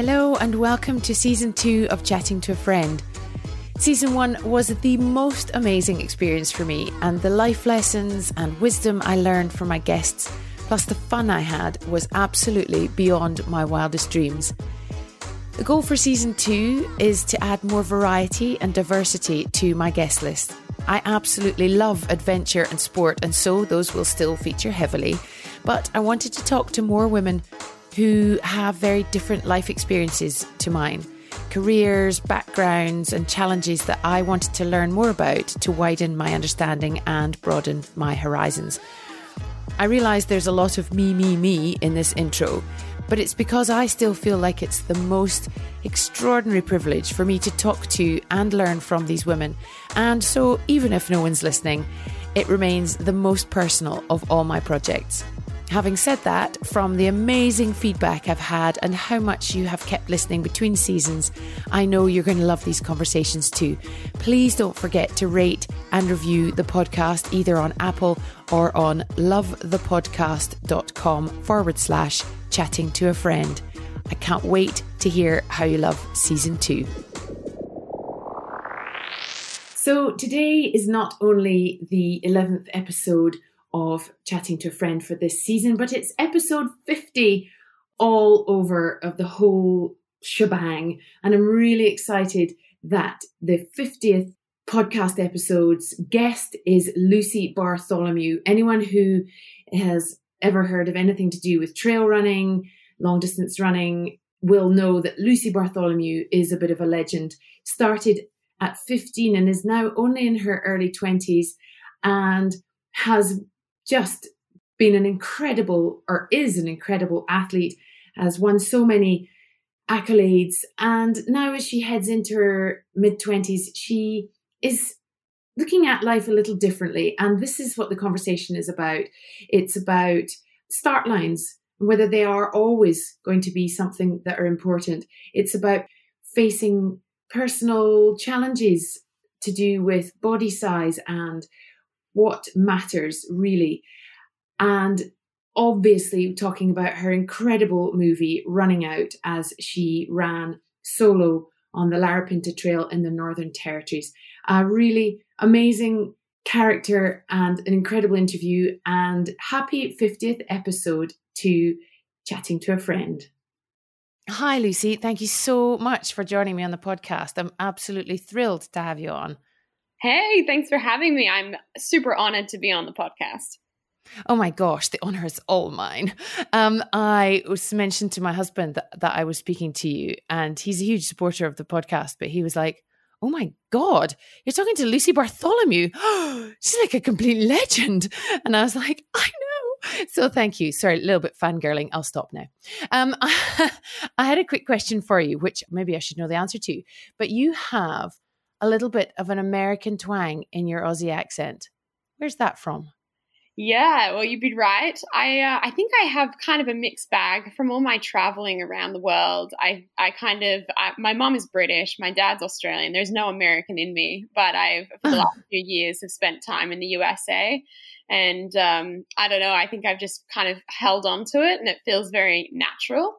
Hello, and welcome to season two of Chatting to a Friend. Season one was the most amazing experience for me, and the life lessons and wisdom I learned from my guests, plus the fun I had, was absolutely beyond my wildest dreams. The goal for season two is to add more variety and diversity to my guest list. I absolutely love adventure and sport, and so those will still feature heavily. But I wanted to talk to more women who have very different life experiences to mine, careers, backgrounds, and challenges that I wanted to learn more about to widen my understanding and broaden my horizons. I realise there's a lot of me, me, me in this intro, but it's because I still feel like it's the most extraordinary privilege for me to talk to and learn from these women. And so, even if no one's listening, it remains the most personal of all my projects. Having said that, from the amazing feedback I've had and how much you have kept listening between seasons, I know you're going to love these conversations too. Please don't forget to rate and review the podcast either on Apple or on lovethepodcast.com forward slash chatting to a friend. I can't wait to hear how you love season two. So, today is not only the 11th episode of Chatting to a Friend for this season, but it's episode 50 all over of the whole shebang. And I'm really excited that the 50th podcast episode's guest is Lucy Bartholomew. Anyone who has ever heard of anything to do with trail running, long distance running, will know that Lucy Bartholomew is a bit of a legend. Started at 15 and is now only in her early 20s and has just been an incredible, or is an incredible athlete, has won so many accolades. And now, as she heads into her mid 20s, she is looking at life a little differently. And this is what the conversation is about it's about start lines, whether they are always going to be something that are important. It's about facing personal challenges to do with body size and what matters really. And obviously, talking about her incredible movie Running Out as she ran solo on the Larapinta Trail in the Northern Territories. A really amazing character and an incredible interview. And happy 50th episode to Chatting to a Friend. Hi, Lucy. Thank you so much for joining me on the podcast. I'm absolutely thrilled to have you on. Hey, thanks for having me. I'm super honored to be on the podcast. Oh my gosh, the honor is all mine. Um, I was mentioned to my husband that, that I was speaking to you, and he's a huge supporter of the podcast, but he was like, Oh my God, you're talking to Lucy Bartholomew. She's like a complete legend. And I was like, I know. So thank you. Sorry, a little bit fangirling. I'll stop now. Um, I had a quick question for you, which maybe I should know the answer to, but you have a little bit of an American twang in your Aussie accent. Where's that from? Yeah, well, you'd be right. I uh, I think I have kind of a mixed bag from all my traveling around the world. I I kind of I, my mom is British, my dad's Australian. There's no American in me, but I've for the last few years have spent time in the USA, and um, I don't know. I think I've just kind of held on to it, and it feels very natural.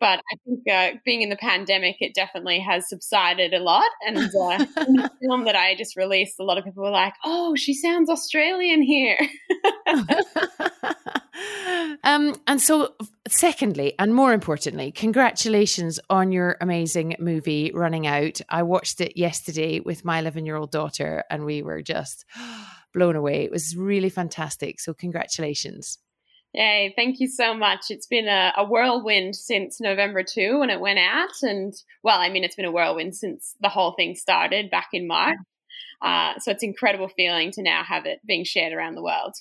But I think uh, being in the pandemic, it definitely has subsided a lot. And uh, the film that I just released, a lot of people were like, "Oh, she sounds Australian here." um, and so, secondly, and more importantly, congratulations on your amazing movie running out. I watched it yesterday with my 11 year old daughter, and we were just blown away. It was really fantastic. So, congratulations. Yay, thank you so much. It's been a, a, whirlwind since November 2 when it went out. And well, I mean, it's been a whirlwind since the whole thing started back in March. Uh, so it's incredible feeling to now have it being shared around the world.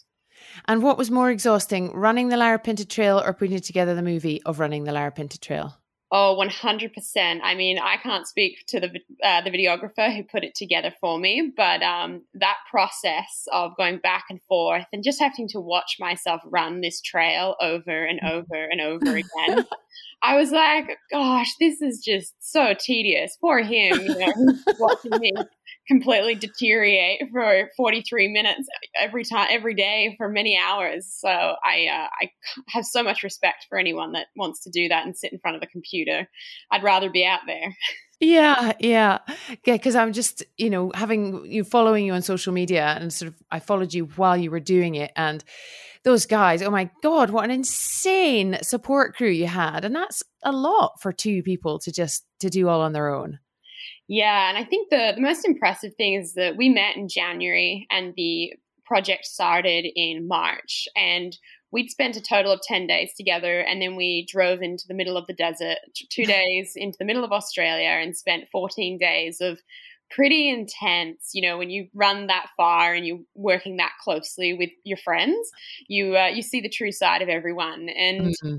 And what was more exhausting, running the Larapinta Trail or putting together the movie of running the Larapinta Trail? Oh, 100%. I mean, I can't speak to the uh, the videographer who put it together for me, but um, that process of going back and forth and just having to watch myself run this trail over and over and over again, I was like, gosh, this is just so tedious. for him, you know, watching me completely deteriorate for 43 minutes every time, every day for many hours. So I, uh, I have so much respect for anyone that wants to do that and sit in front of a computer. I'd rather be out there. Yeah, yeah, yeah. Because I'm just, you know, having you following you on social media, and sort of, I followed you while you were doing it, and those guys. Oh my god, what an insane support crew you had, and that's a lot for two people to just to do all on their own. Yeah, and I think the the most impressive thing is that we met in January, and the project started in March, and we'd spent a total of 10 days together and then we drove into the middle of the desert two days into the middle of australia and spent 14 days of pretty intense you know when you run that far and you're working that closely with your friends you uh, you see the true side of everyone. And mm-hmm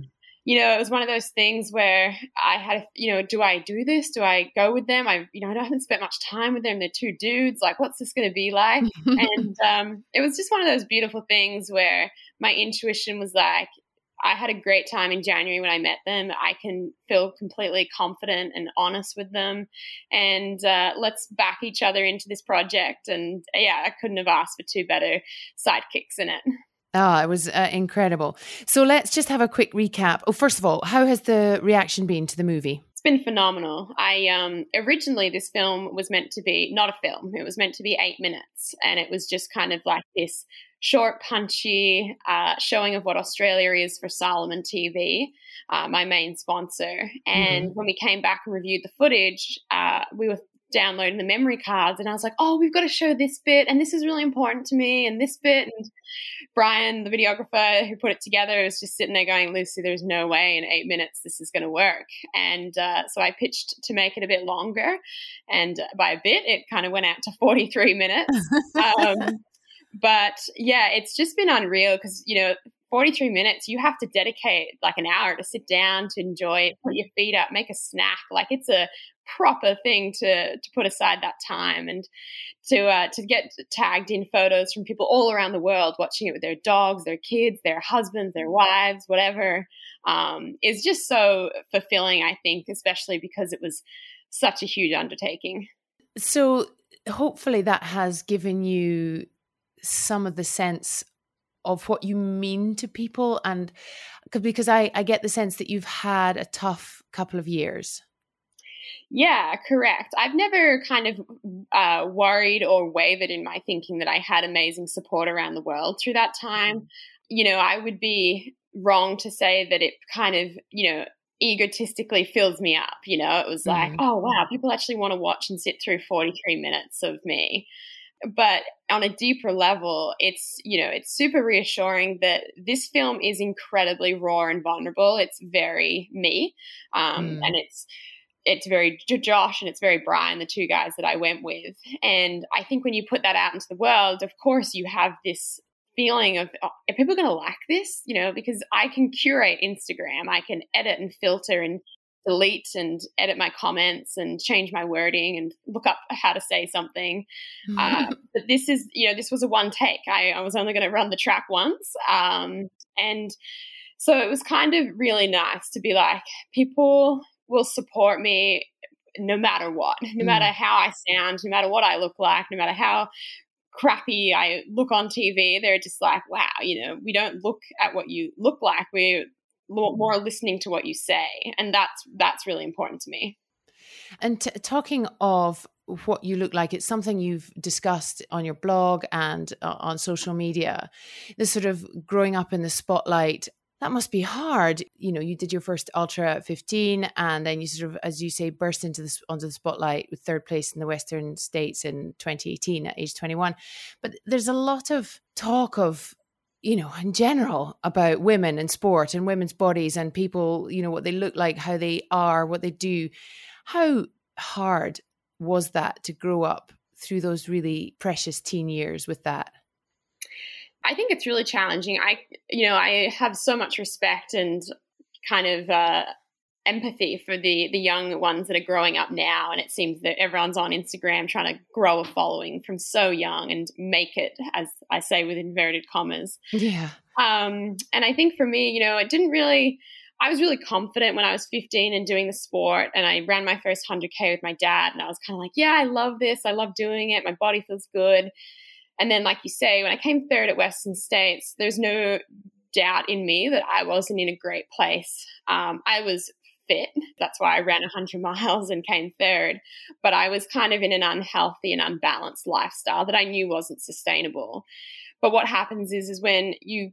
you know, it was one of those things where I had, you know, do I do this? Do I go with them? I, you know, I haven't spent much time with them. They're two dudes. Like, what's this going to be like? and um, it was just one of those beautiful things where my intuition was like, I had a great time in January when I met them. I can feel completely confident and honest with them. And uh, let's back each other into this project. And yeah, I couldn't have asked for two better sidekicks in it. Oh, it was uh, incredible. So let's just have a quick recap. Oh, first of all, how has the reaction been to the movie? It's been phenomenal. I um, originally this film was meant to be not a film. It was meant to be eight minutes, and it was just kind of like this short, punchy uh, showing of what Australia is for Salomon TV, uh, my main sponsor. And mm-hmm. when we came back and reviewed the footage, uh, we were downloading the memory cards and I was like, oh, we've got to show this bit and this is really important to me and this bit. And Brian, the videographer who put it together, was just sitting there going, Lucy, there's no way in eight minutes this is going to work. And uh, so I pitched to make it a bit longer. And by a bit, it kind of went out to 43 minutes. um, but yeah, it's just been unreal because, you know, 43 minutes, you have to dedicate like an hour to sit down, to enjoy it, put your feet up, make a snack. Like it's a proper thing to to put aside that time and to uh, to get tagged in photos from people all around the world watching it with their dogs, their kids, their husbands, their wives, whatever, um, is just so fulfilling. I think, especially because it was such a huge undertaking. So hopefully that has given you some of the sense of what you mean to people and because I, I get the sense that you've had a tough couple of years yeah, correct. I've never kind of uh, worried or wavered in my thinking that I had amazing support around the world through that time. Mm. You know, I would be wrong to say that it kind of, you know, egotistically fills me up. You know, it was like, mm-hmm. oh, wow, people actually want to watch and sit through 43 minutes of me. But on a deeper level, it's, you know, it's super reassuring that this film is incredibly raw and vulnerable. It's very me. Um, mm. And it's, it's very Josh and it's very Brian, the two guys that I went with. And I think when you put that out into the world, of course, you have this feeling of oh, are people going to like this? You know, because I can curate Instagram, I can edit and filter and delete and edit my comments and change my wording and look up how to say something. Uh, but this is, you know, this was a one take. I, I was only going to run the track once. Um, and so it was kind of really nice to be like, people will support me no matter what, no mm. matter how I sound, no matter what I look like, no matter how crappy I look on TV. They're just like, wow, you know, we don't look at what you look like. We're more listening to what you say, and that's that's really important to me. And t- talking of what you look like, it's something you've discussed on your blog and uh, on social media. This sort of growing up in the spotlight that must be hard. You know, you did your first ultra at 15 and then you sort of, as you say, burst into this onto the spotlight with third place in the Western States in 2018 at age 21. But there's a lot of talk of, you know, in general about women and sport and women's bodies and people, you know, what they look like, how they are, what they do. How hard was that to grow up through those really precious teen years with that? I think it's really challenging. I, you know, I have so much respect and kind of uh, empathy for the the young ones that are growing up now, and it seems that everyone's on Instagram trying to grow a following from so young and make it, as I say with inverted commas. Yeah. Um, and I think for me, you know, it didn't really. I was really confident when I was 15 and doing the sport, and I ran my first 100K with my dad. And I was kind of like, yeah, I love this. I love doing it. My body feels good. And then, like you say, when I came third at Western States, there's no doubt in me that I wasn't in a great place. Um, I was fit. That's why I ran 100 miles and came third. But I was kind of in an unhealthy and unbalanced lifestyle that I knew wasn't sustainable. But what happens is, is when you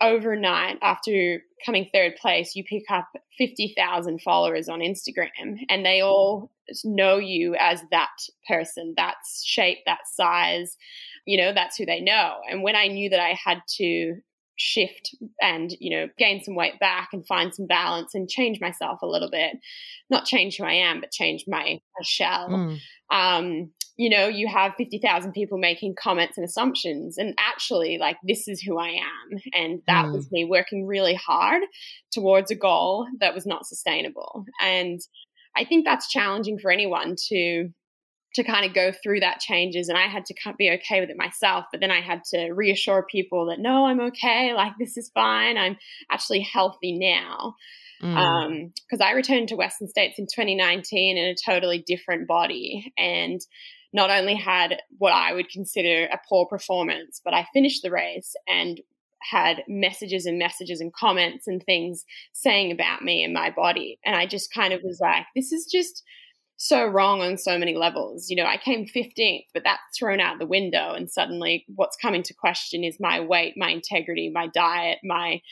overnight after coming third place, you pick up 50,000 followers on Instagram and they all know you as that person, that shape, that size, you know, that's who they know. And when I knew that I had to shift and you know gain some weight back and find some balance and change myself a little bit not change who i am but change my, my shell mm. um you know you have 50,000 people making comments and assumptions and actually like this is who i am and that mm. was me working really hard towards a goal that was not sustainable and i think that's challenging for anyone to to kind of go through that changes and I had to be okay with it myself. But then I had to reassure people that no, I'm okay. Like this is fine. I'm actually healthy now. Because mm. um, I returned to Western States in 2019 in a totally different body and not only had what I would consider a poor performance, but I finished the race and had messages and messages and comments and things saying about me and my body. And I just kind of was like, this is just so wrong on so many levels. You know, I came 15th, but that's thrown out the window. And suddenly what's coming to question is my weight, my integrity, my diet, my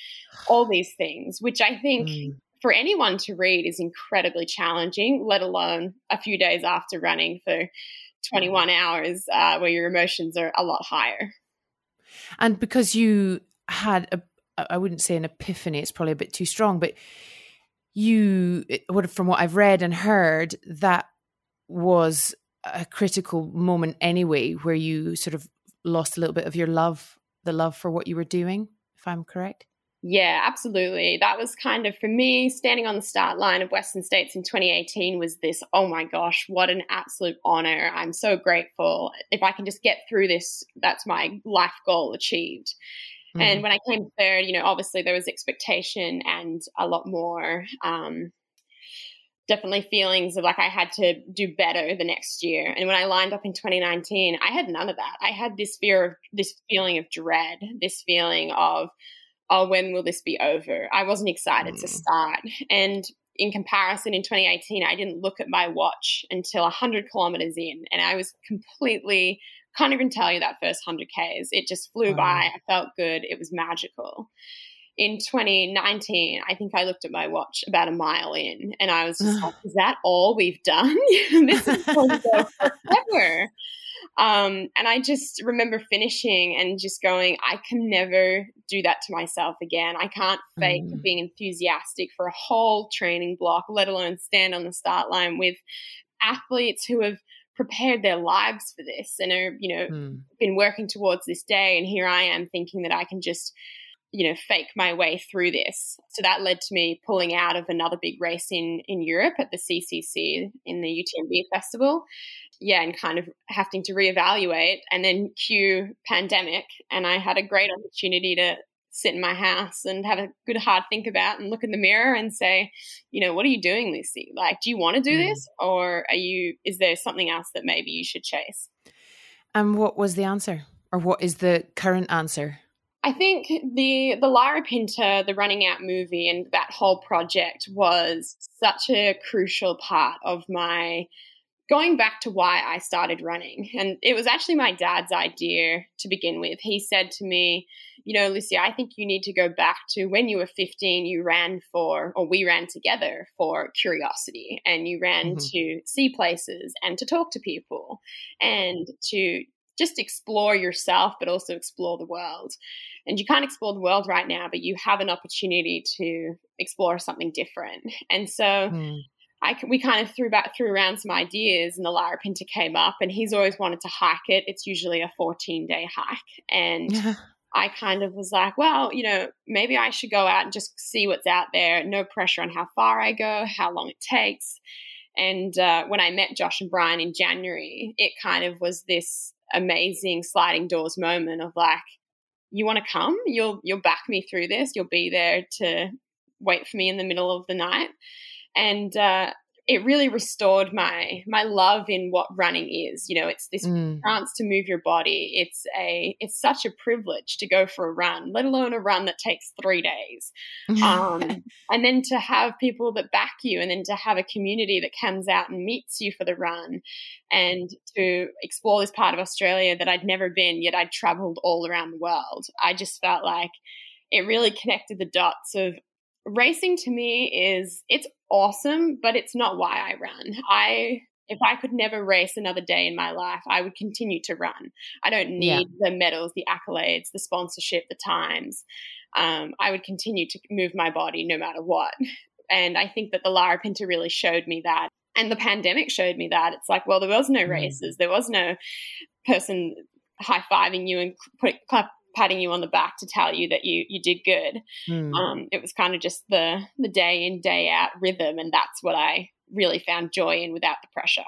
all these things, which I think mm. for anyone to read is incredibly challenging, let alone a few days after running for 21 hours uh, where your emotions are a lot higher. And because you had a, I wouldn't say an epiphany, it's probably a bit too strong, but you from what i've read and heard that was a critical moment anyway where you sort of lost a little bit of your love the love for what you were doing if i'm correct? Yeah absolutely. That was kind of for me standing on the start line of western states in 2018 was this oh my gosh what an absolute honor. I'm so grateful. If i can just get through this that's my life goal achieved Mm. And when I came third, you know, obviously there was expectation and a lot more, um, definitely feelings of like I had to do better the next year. And when I lined up in 2019, I had none of that. I had this fear of this feeling of dread, this feeling of, oh, when will this be over? I wasn't excited mm. to start. And in comparison, in 2018, I didn't look at my watch until 100 kilometers in, and I was completely can't even tell you that first 100 Ks. It just flew wow. by. I felt good. It was magical. In 2019, I think I looked at my watch about a mile in and I was just like, is that all we've done? this is going to go forever. Um, and I just remember finishing and just going, I can never do that to myself again. I can't fake mm. being enthusiastic for a whole training block, let alone stand on the start line with athletes who have prepared their lives for this and are, you know, mm. been working towards this day. And here I am thinking that I can just, you know, fake my way through this. So that led to me pulling out of another big race in in Europe at the CCC in the UTMB festival. Yeah, and kind of having to reevaluate and then cue pandemic. And I had a great opportunity to sit in my house and have a good hard think about and look in the mirror and say, you know, what are you doing, Lucy? Like, do you want to do mm. this, or are you? Is there something else that maybe you should chase? And what was the answer, or what is the current answer? I think the the Larapinta, the Running Out movie, and that whole project was such a crucial part of my going back to why I started running. And it was actually my dad's idea to begin with. He said to me, You know, Lucy, I think you need to go back to when you were 15, you ran for, or we ran together for curiosity, and you ran mm-hmm. to see places and to talk to people and to just explore yourself, but also explore the world. And you can't explore the world right now, but you have an opportunity to explore something different. And so, mm I, we kind of threw back threw around some ideas, and the Larapinta came up, and he's always wanted to hike it. It's usually a 14 day hike, and I kind of was like, well, you know, maybe I should go out and just see what's out there. No pressure on how far I go, how long it takes. And uh, when I met Josh and Brian in January, it kind of was this amazing sliding doors moment of like, you want to come? You'll you'll back me through this. You'll be there to wait for me in the middle of the night. And uh, it really restored my my love in what running is. You know, it's this mm. chance to move your body. It's a it's such a privilege to go for a run, let alone a run that takes three days. Um, and then to have people that back you, and then to have a community that comes out and meets you for the run, and to explore this part of Australia that I'd never been, yet I'd traveled all around the world. I just felt like it really connected the dots of racing to me is it's awesome, but it's not why I run. I if I could never race another day in my life, I would continue to run. I don't need yeah. the medals, the accolades, the sponsorship, the times. Um, I would continue to move my body no matter what. And I think that the Larapinta really showed me that. And the pandemic showed me that. It's like, well, there was no mm. races, there was no person high fiving you and put, clap, patting you on the back to tell you that you you did good. Mm. Um, it was kind of just the the day in day out rhythm, and that's what I really found joy in without the pressure.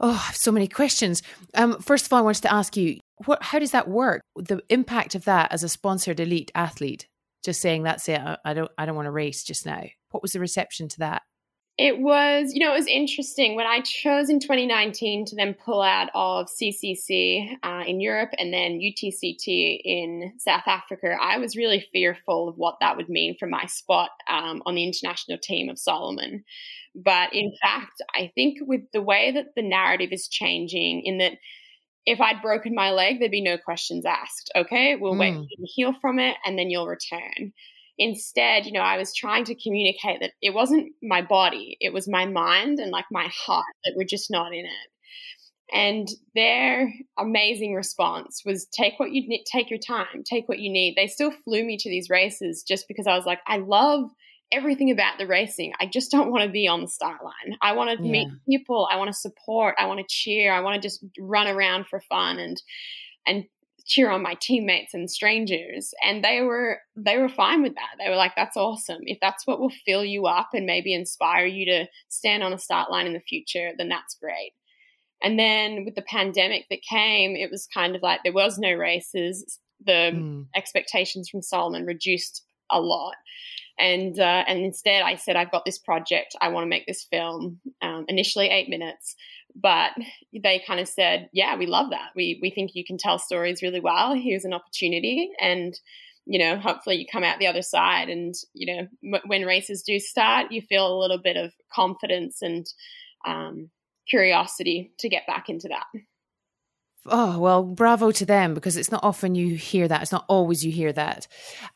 Oh, I have so many questions. Um, first of all, I wanted to ask you, what, how does that work? The impact of that as a sponsored elite athlete, just saying that's it. I don't, I don't want to race just now. What was the reception to that? It was, you know, it was interesting when I chose in 2019 to then pull out of CCC uh, in Europe and then UTCT in South Africa. I was really fearful of what that would mean for my spot um, on the international team of Salomon. But in fact, I think with the way that the narrative is changing, in that if I'd broken my leg, there'd be no questions asked. Okay, we'll mm. wait for you to heal from it and then you'll return. Instead, you know, I was trying to communicate that it wasn't my body, it was my mind and like my heart that were just not in it. And their amazing response was take what you need, take your time, take what you need. They still flew me to these races just because I was like, I love everything about the racing. I just don't want to be on the start line. I want to yeah. meet people. I want to support. I want to cheer. I want to just run around for fun and and cheer on my teammates and strangers and they were they were fine with that. They were like that's awesome. If that's what will fill you up and maybe inspire you to stand on a start line in the future then that's great. And then with the pandemic that came it was kind of like there was no races. The mm. expectations from salomon reduced a lot. And uh, and instead I said I've got this project. I want to make this film um, initially eight minutes but they kind of said, "Yeah, we love that. We we think you can tell stories really well. Here's an opportunity." And you know, hopefully you come out the other side. And you know, m- when races do start, you feel a little bit of confidence and um, curiosity to get back into that. Oh, well, bravo to them because it's not often you hear that. It's not always you hear that.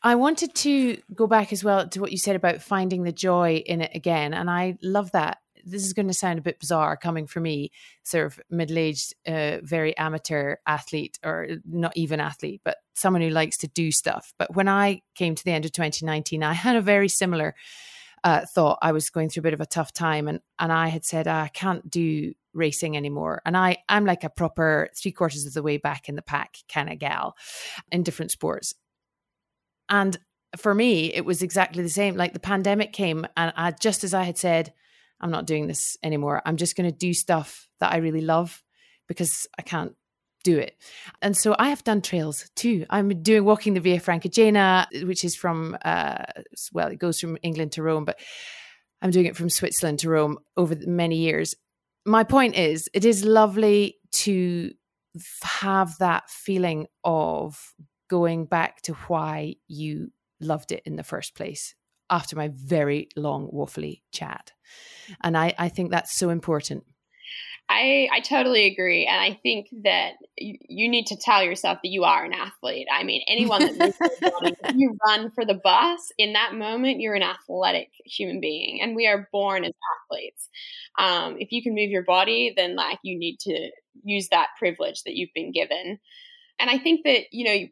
I wanted to go back as well to what you said about finding the joy in it again. And I love that this is going to sound a bit bizarre coming from me, sort of middle aged, uh, very amateur athlete, or not even athlete, but someone who likes to do stuff. But when I came to the end of 2019, I had a very similar uh, thought. I was going through a bit of a tough time, and and I had said I can't do racing anymore. And I I'm like a proper three quarters of the way back in the pack kind of gal in different sports. And for me, it was exactly the same. Like the pandemic came, and I, just as I had said, I'm not doing this anymore. I'm just going to do stuff that I really love because I can't do it. And so I have done trails too. I'm doing walking the Via Francigena, which is from, uh, well, it goes from England to Rome, but I'm doing it from Switzerland to Rome over many years. My point is, it is lovely to have that feeling of going back to why you loved it in the first place after my very long waffly chat. And I, I think that's so important. I, I totally agree. And I think that you, you need to tell yourself that you are an athlete. I mean, anyone that you run for the bus, in that moment, you're an athletic human being. And we are born as athletes. Um, if you can move your body, then like you need to use that privilege that you've been given. And I think that, you know,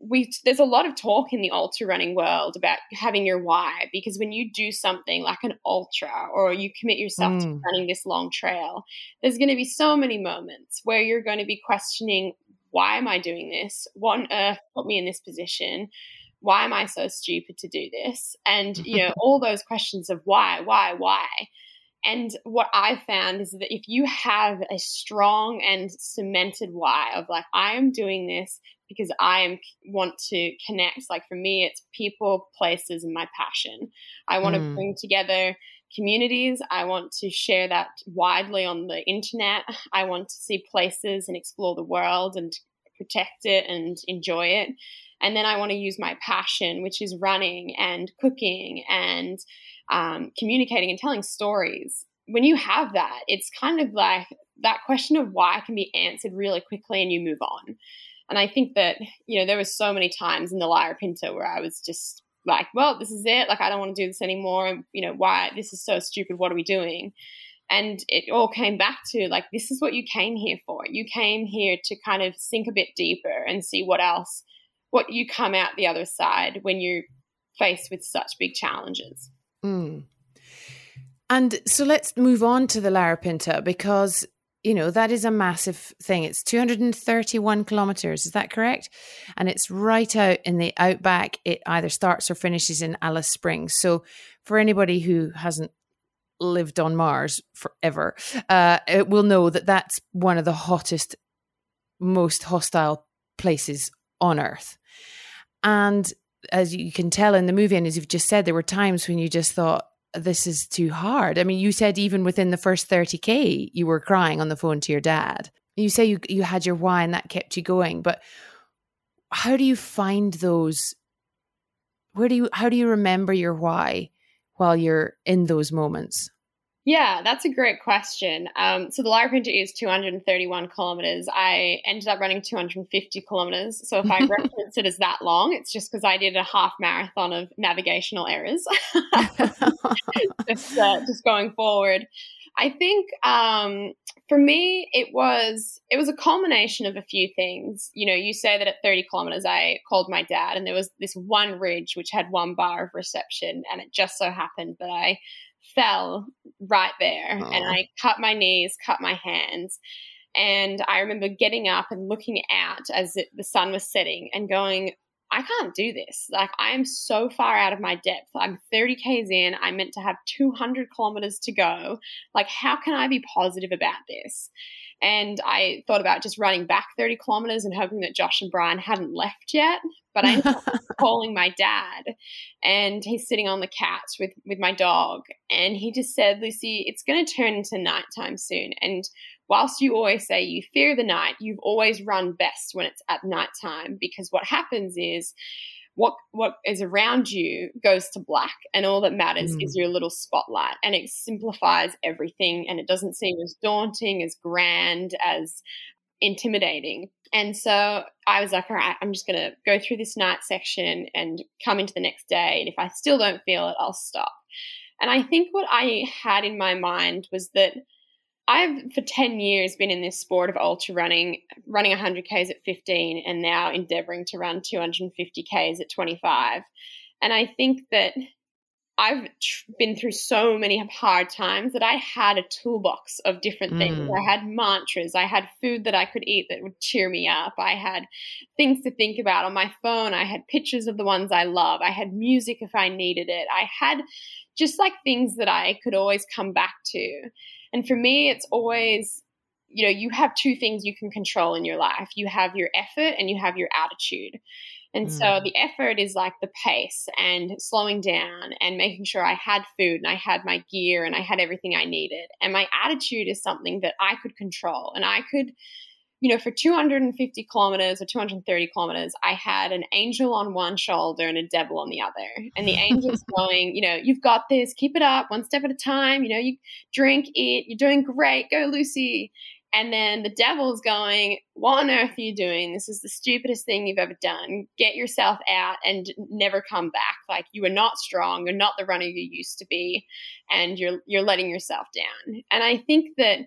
we there's a lot of talk in the ultra running world about having your why because when you do something like an ultra or you commit yourself mm. to running this long trail there's going to be so many moments where you're going to be questioning why am i doing this? What on earth put me in this position? Why am i so stupid to do this? And you know all those questions of why why why. And what I found is that if you have a strong and cemented why of like, I am doing this because I am, want to connect. Like for me, it's people, places, and my passion. I want mm. to bring together communities. I want to share that widely on the internet. I want to see places and explore the world and protect it and enjoy it. And then I want to use my passion, which is running and cooking and um, communicating and telling stories. When you have that, it's kind of like that question of why can be answered really quickly and you move on. And I think that, you know, there were so many times in the Larapinta where I was just like, well, this is it. Like, I don't want to do this anymore. And, you know, why? This is so stupid. What are we doing? And it all came back to like, this is what you came here for. You came here to kind of sink a bit deeper and see what else, what you come out the other side when you're faced with such big challenges. Mm. And so let's move on to the Larapinta because you know that is a massive thing. It's 231 kilometers is that correct? And it's right out in the outback. It either starts or finishes in alice springs. So for anybody who hasn't lived on mars forever uh, it will know that that's one of the hottest most hostile places on earth. And as you can tell in the movie and as you've just said there were times when you just thought this is too hard. I mean, you said even within the first 30k, you were crying on the phone to your dad. You say you you had your why and that kept you going, but how do you find those where do you how do you remember your why while you're in those moments? Yeah, that's a great question. Um, so the Larapinta is 231 kilometers. I ended up running 250 kilometers. So if I reference it as that long, it's just because I did a half marathon of navigational errors. just, uh, just going forward. I think um, for me, it was it was a culmination of a few things. You know, you say that at 30 kilometers, I called my dad, and there was this one ridge which had one bar of reception, and it just so happened that I fell right there and I cut my knees, cut my hands. And I remember getting up and looking out as it, the sun was setting and going, I can't do this. Like, I am so far out of my depth. I'm 30 Ks in. I'm meant to have 200 kilometers to go. Like, how can I be positive about this? And I thought about just running back 30 kilometers and hoping that Josh and Brian hadn't left yet. But I ended up calling my dad, and he's sitting on the couch with, with my dog. And he just said, Lucy, it's going to turn into nighttime soon. And whilst you always say you fear the night, you've always run best when it's at nighttime because what happens is what what is around you goes to black and all that matters mm. is your little spotlight and it simplifies everything and it doesn't seem as daunting as grand as intimidating and so i was like all right i'm just going to go through this night section and come into the next day and if i still don't feel it i'll stop and i think what i had in my mind was that I've for 10 years been in this sport of ultra running, running 100 Ks at 15 and now endeavoring to run 250 Ks at 25. And I think that I've been through so many hard times that I had a toolbox of different things. Mm. I had mantras. I had food that I could eat that would cheer me up. I had things to think about on my phone. I had pictures of the ones I love. I had music if I needed it. I had just like things that I could always come back to. And for me, it's always, you know, you have two things you can control in your life you have your effort and you have your attitude. And mm. so the effort is like the pace and slowing down and making sure I had food and I had my gear and I had everything I needed. And my attitude is something that I could control and I could you know, for 250 kilometers or 230 kilometers, I had an angel on one shoulder and a devil on the other. And the angel's going, you know, you've got this, keep it up, one step at a time. You know, you drink, it, you're doing great, go, Lucy. And then the devil's going, What on earth are you doing? This is the stupidest thing you've ever done. Get yourself out and never come back. Like you are not strong, you're not the runner you used to be, and you're you're letting yourself down. And I think that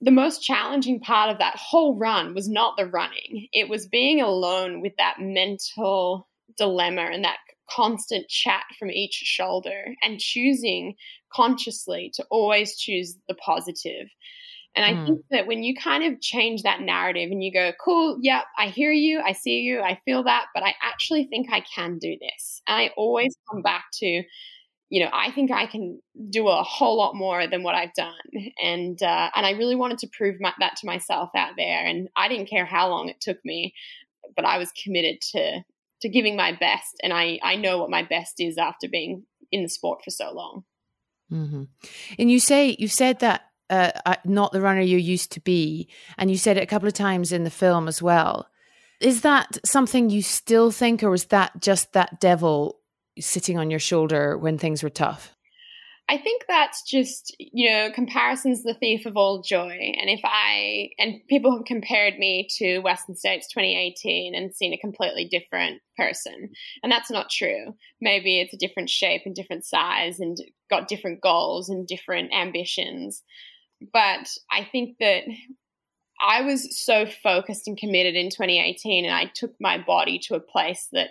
the most challenging part of that whole run was not the running. It was being alone with that mental dilemma and that constant chat from each shoulder and choosing consciously to always choose the positive. And I mm. think that when you kind of change that narrative and you go, cool, yep, I hear you, I see you, I feel that, but I actually think I can do this. And I always come back to you know, I think I can do a whole lot more than what I've done, and uh, and I really wanted to prove my, that to myself out there, and I didn't care how long it took me. but I was committed to to giving my best, and I I know what my best is after being in the sport for so long. Mm-hmm. And you say you said that uh, not the runner you used to be, and you said it a couple of times in the film as well. Is that something you still think, or is that just that devil sitting on your shoulder when things were tough? I think that's just, you know, comparison's the thief of all joy. And if I, and people have compared me to Western States 2018 and seen a completely different person. And that's not true. Maybe it's a different shape and different size and got different goals and different ambitions. But I think that I was so focused and committed in 2018 and I took my body to a place that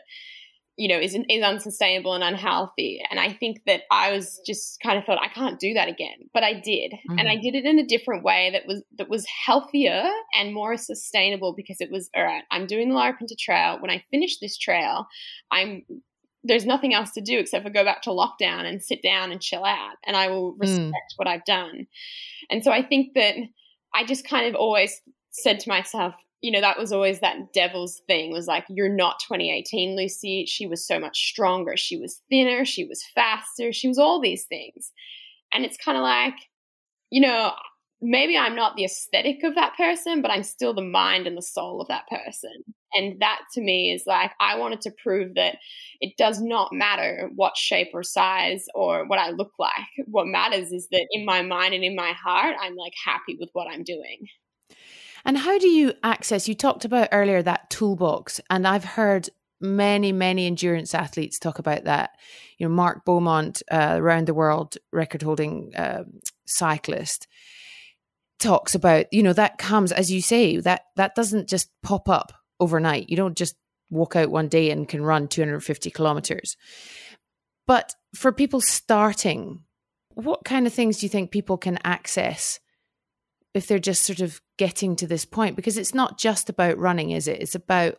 you know, is, is unsustainable and unhealthy. And I think that I was just kind of thought I can't do that again, but I did, mm-hmm. and I mm-hmm. did it in a different way that was that was healthier and more sustainable because it was all right. I'm doing the Larapinta Trail. When I finish this trail, I'm there's nothing else to do except for go back to lockdown and sit down and chill out, and I will mm. respect mm. what I've done. And so I think that I just kind of always said to myself, you know, that was always that devil's thing was like, you're not 2018 Lucy. She was so much stronger. She was thinner. She was faster. She was all these things. And it's kind of like, you know, maybe I'm not the aesthetic of that person, but I'm still the mind and the soul of that person. And that to me is like, I wanted to prove that it does not matter what shape or size or what I look like. What matters is that in my mind and in my heart, I'm like happy with what I'm doing. And how do you access? You talked about earlier that toolbox, and I've heard many, many endurance athletes talk about that. You know, Mark Beaumont, uh, around the world record holding uh, cyclist, talks about you know that comes as you say that that doesn't just pop up overnight. You don't just walk out one day and can run 250 kilometers. But for people starting, what kind of things do you think people can access if they're just sort of getting to this point because it's not just about running is it? It's about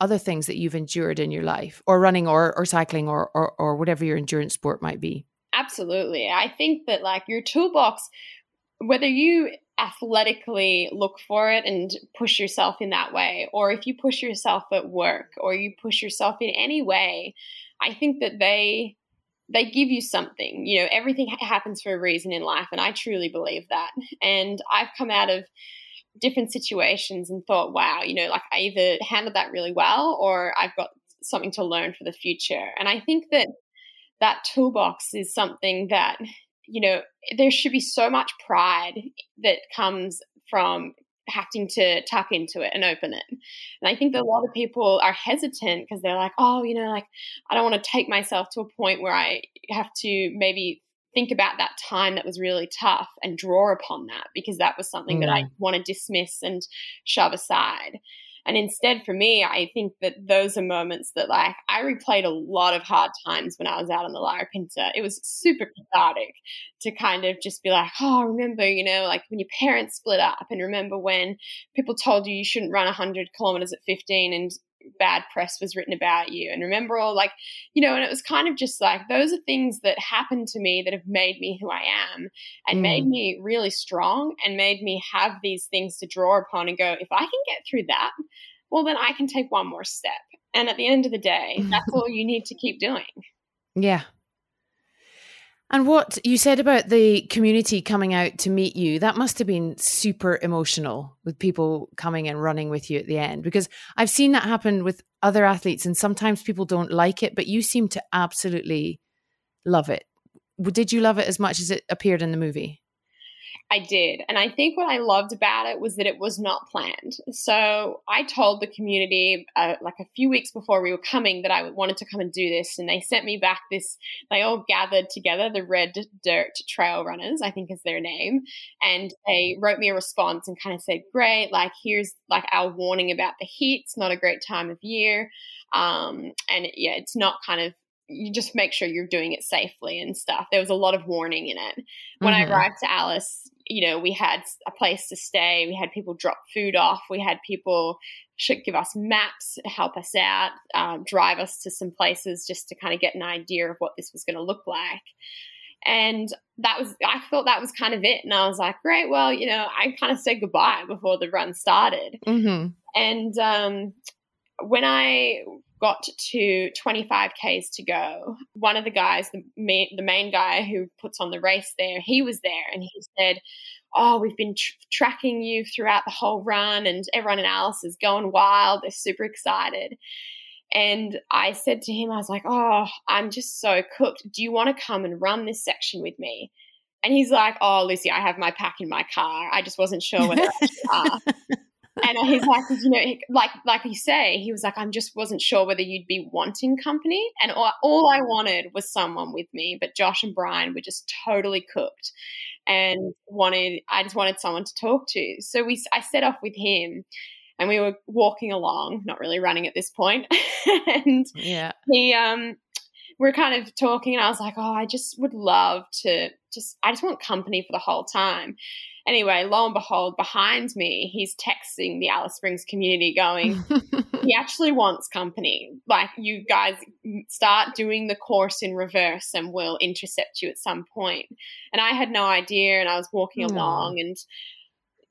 other things that you've endured in your life or running or or cycling or or, or whatever your endurance sport might be. Absolutely. I think that like your toolbox whether you athletically look for it and push yourself in that way or if you push yourself at work or you push yourself in any way i think that they they give you something. You know, everything happens for a reason in life, and I truly believe that. And I've come out of different situations and thought, wow, you know, like I either handled that really well or I've got something to learn for the future. And I think that that toolbox is something that, you know, there should be so much pride that comes from having to tuck into it and open it. And I think that a lot of people are hesitant because they're like, oh, you know, like I don't want to take myself to a point where I have to maybe think about that time that was really tough and draw upon that because that was something that I want to dismiss and shove aside. And instead, for me, I think that those are moments that, like, I replayed a lot of hard times when I was out on the Larapinta. It was super cathartic to kind of just be like, oh, remember, you know, like when your parents split up, and remember when people told you you shouldn't run 100 kilometers at 15 and bad press was written about you. And remember all like you know and it was kind of just like those are things that happened to me that have made me who i am and mm. made me really strong and made me have these things to draw upon and go if i can get through that well then i can take one more step. And at the end of the day that's all you need to keep doing. Yeah and what you said about the community coming out to meet you, that must have been super emotional with people coming and running with you at the end. Because I've seen that happen with other athletes, and sometimes people don't like it, but you seem to absolutely love it. Did you love it as much as it appeared in the movie? I did. And I think what I loved about it was that it was not planned. So I told the community uh, like a few weeks before we were coming that I wanted to come and do this. And they sent me back this, they all gathered together, the Red Dirt Trail Runners, I think is their name. And they wrote me a response and kind of said, great, like here's like our warning about the heat. It's not a great time of year. Um, and yeah, it's not kind of you just make sure you're doing it safely and stuff. There was a lot of warning in it. When mm-hmm. I arrived to Alice, you know, we had a place to stay, we had people drop food off, we had people should give us maps, help us out, um, drive us to some places just to kind of get an idea of what this was going to look like. And that was, I thought that was kind of it. And I was like, great, well, you know, I kind of said goodbye before the run started. Mm-hmm. And um, when I got to 25 Ks to go, one of the guys, the main, the main guy who puts on the race there, he was there and he said, Oh, we've been tr- tracking you throughout the whole run, and everyone in Alice is going wild. They're super excited. And I said to him, I was like, Oh, I'm just so cooked. Do you want to come and run this section with me? And he's like, Oh, Lucy, I have my pack in my car. I just wasn't sure whether I and he's like, you know, like like you say, he was like, I just wasn't sure whether you'd be wanting company, and all, all I wanted was someone with me. But Josh and Brian were just totally cooked, and wanted I just wanted someone to talk to. So we I set off with him, and we were walking along, not really running at this point, and yeah, he um we're kind of talking and I was like, oh, I just would love to just, I just want company for the whole time. Anyway, lo and behold, behind me, he's texting the Alice Springs community going, he actually wants company. Like, you guys start doing the course in reverse and we'll intercept you at some point. And I had no idea and I was walking along and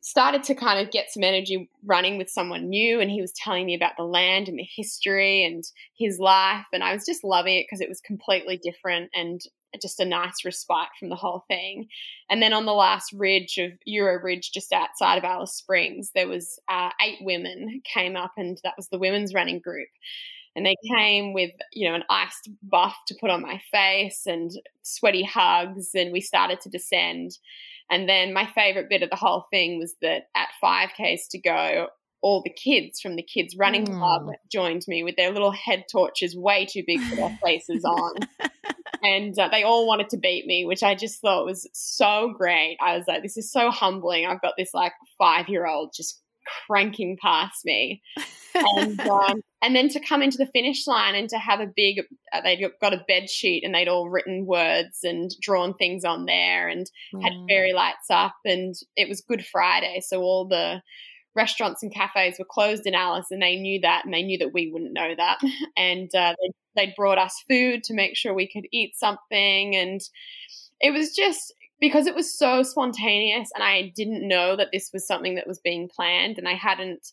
started to kind of get some energy running with someone new and he was telling me about the land and the history and his life and I was just loving it because it was completely different and just a nice respite from the whole thing. And then on the last ridge of Euro Ridge, just outside of Alice Springs, there was uh, eight women came up, and that was the women's running group. And they came with, you know, an iced buff to put on my face and sweaty hugs, and we started to descend. And then my favorite bit of the whole thing was that at 5Ks to go, all the kids from the kids running mm. club joined me with their little head torches way too big for their faces on. and uh, they all wanted to beat me, which I just thought was so great. I was like, this is so humbling. I've got this like five year old just cranking past me. and um, and then to come into the finish line and to have a big uh, they'd got a bed sheet and they'd all written words and drawn things on there and mm. had fairy lights up and it was good friday so all the restaurants and cafes were closed in alice and they knew that and they knew that we wouldn't know that and uh, they'd, they'd brought us food to make sure we could eat something and it was just because it was so spontaneous and I didn't know that this was something that was being planned and I hadn't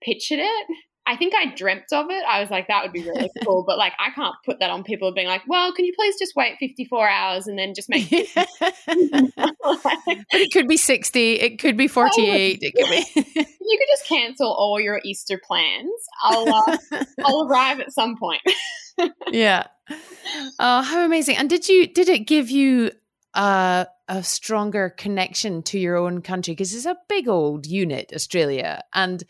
pictured it. I think I dreamt of it. I was like, that would be really cool. But like, I can't put that on people being like, well, can you please just wait 54 hours and then just make it? but it could be 60. It could be 48. It could be. you could just cancel all your Easter plans. I'll, uh, I'll arrive at some point. yeah. Oh, how amazing. And did you, did it give you a, a stronger connection to your own country because it's a big old unit, Australia, and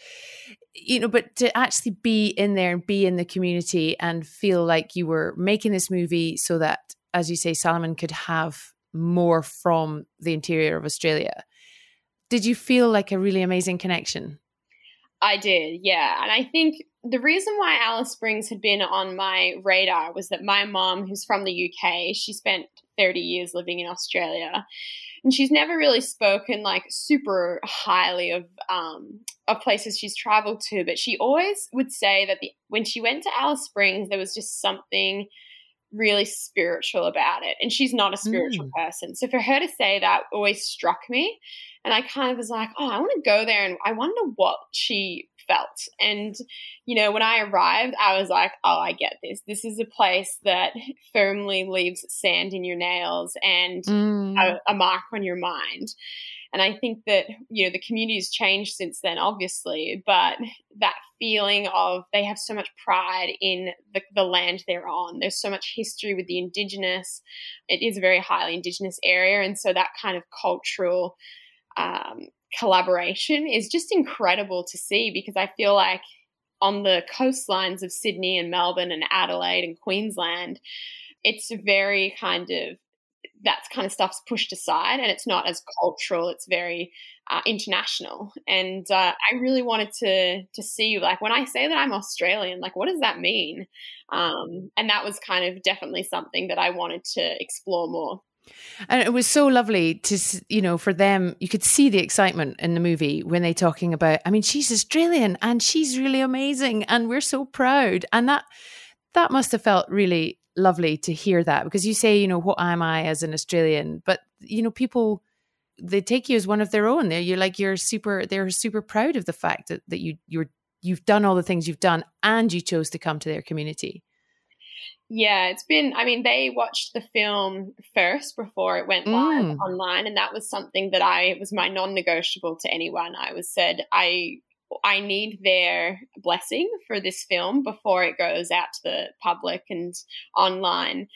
you know, but to actually be in there and be in the community and feel like you were making this movie so that, as you say, Salomon could have more from the interior of Australia. Did you feel like a really amazing connection? I did, yeah. And I think the reason why Alice Springs had been on my radar was that my mom, who's from the UK, she spent 30 years living in Australia. And she's never really spoken like super highly of um, of places she's traveled to, but she always would say that the, when she went to Alice Springs, there was just something really spiritual about it. And she's not a spiritual mm. person. So for her to say that always struck me. And I kind of was like, oh, I want to go there and I wonder what she felt. And, you know, when I arrived, I was like, oh, I get this. This is a place that firmly leaves sand in your nails and mm. a, a mark on your mind. And I think that, you know, the community's changed since then, obviously, but that feeling of they have so much pride in the, the land they're on. There's so much history with the Indigenous. It is a very highly Indigenous area. And so that kind of cultural um, collaboration is just incredible to see because I feel like on the coastlines of Sydney and Melbourne and Adelaide and Queensland, it's very kind of that kind of stuff's pushed aside and it's not as cultural it's very uh, international. And uh, i really wanted to to see like when i say that i'm australian like what does that mean? Um, and that was kind of definitely something that i wanted to explore more. And it was so lovely to, you know, for them, you could see the excitement in the movie when they're talking about, I mean, she's Australian and she's really amazing and we're so proud. And that, that must have felt really lovely to hear that because you say, you know, what am I as an Australian? But, you know, people, they take you as one of their own. They're, you're like, you're super, they're super proud of the fact that, that you, you're you've done all the things you've done and you chose to come to their community. Yeah, it's been, I mean, they watched the film first before it went live mm. online. And that was something that I was my non negotiable to anyone. I was said, I, I need their blessing for this film before it goes out to the public and online.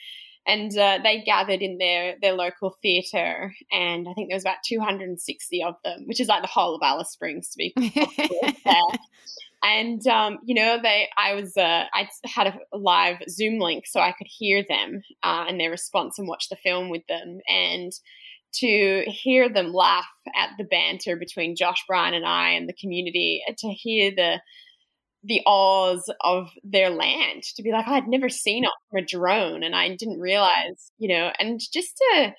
And uh, they gathered in their their local theatre, and I think there was about 260 of them, which is like the whole of Alice Springs to be and um, you know they i was uh, i had a live zoom link so i could hear them uh, and their response and watch the film with them and to hear them laugh at the banter between josh brian and i and the community to hear the the awes of their land to be like i'd never seen it from a drone and i didn't realize you know and just to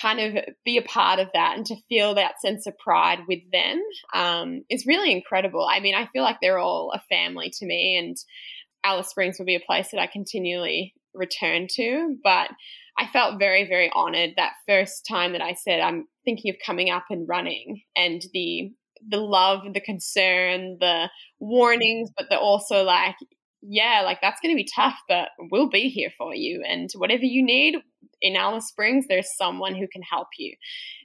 kind of be a part of that and to feel that sense of pride with them um, is really incredible. I mean, I feel like they're all a family to me, and Alice Springs will be a place that I continually return to. But I felt very, very honored that first time that I said, I'm thinking of coming up and running, and the the love, the concern, the warnings, but they're also like, yeah, like that's going to be tough, but we'll be here for you. And whatever you need in Alice Springs, there's someone who can help you.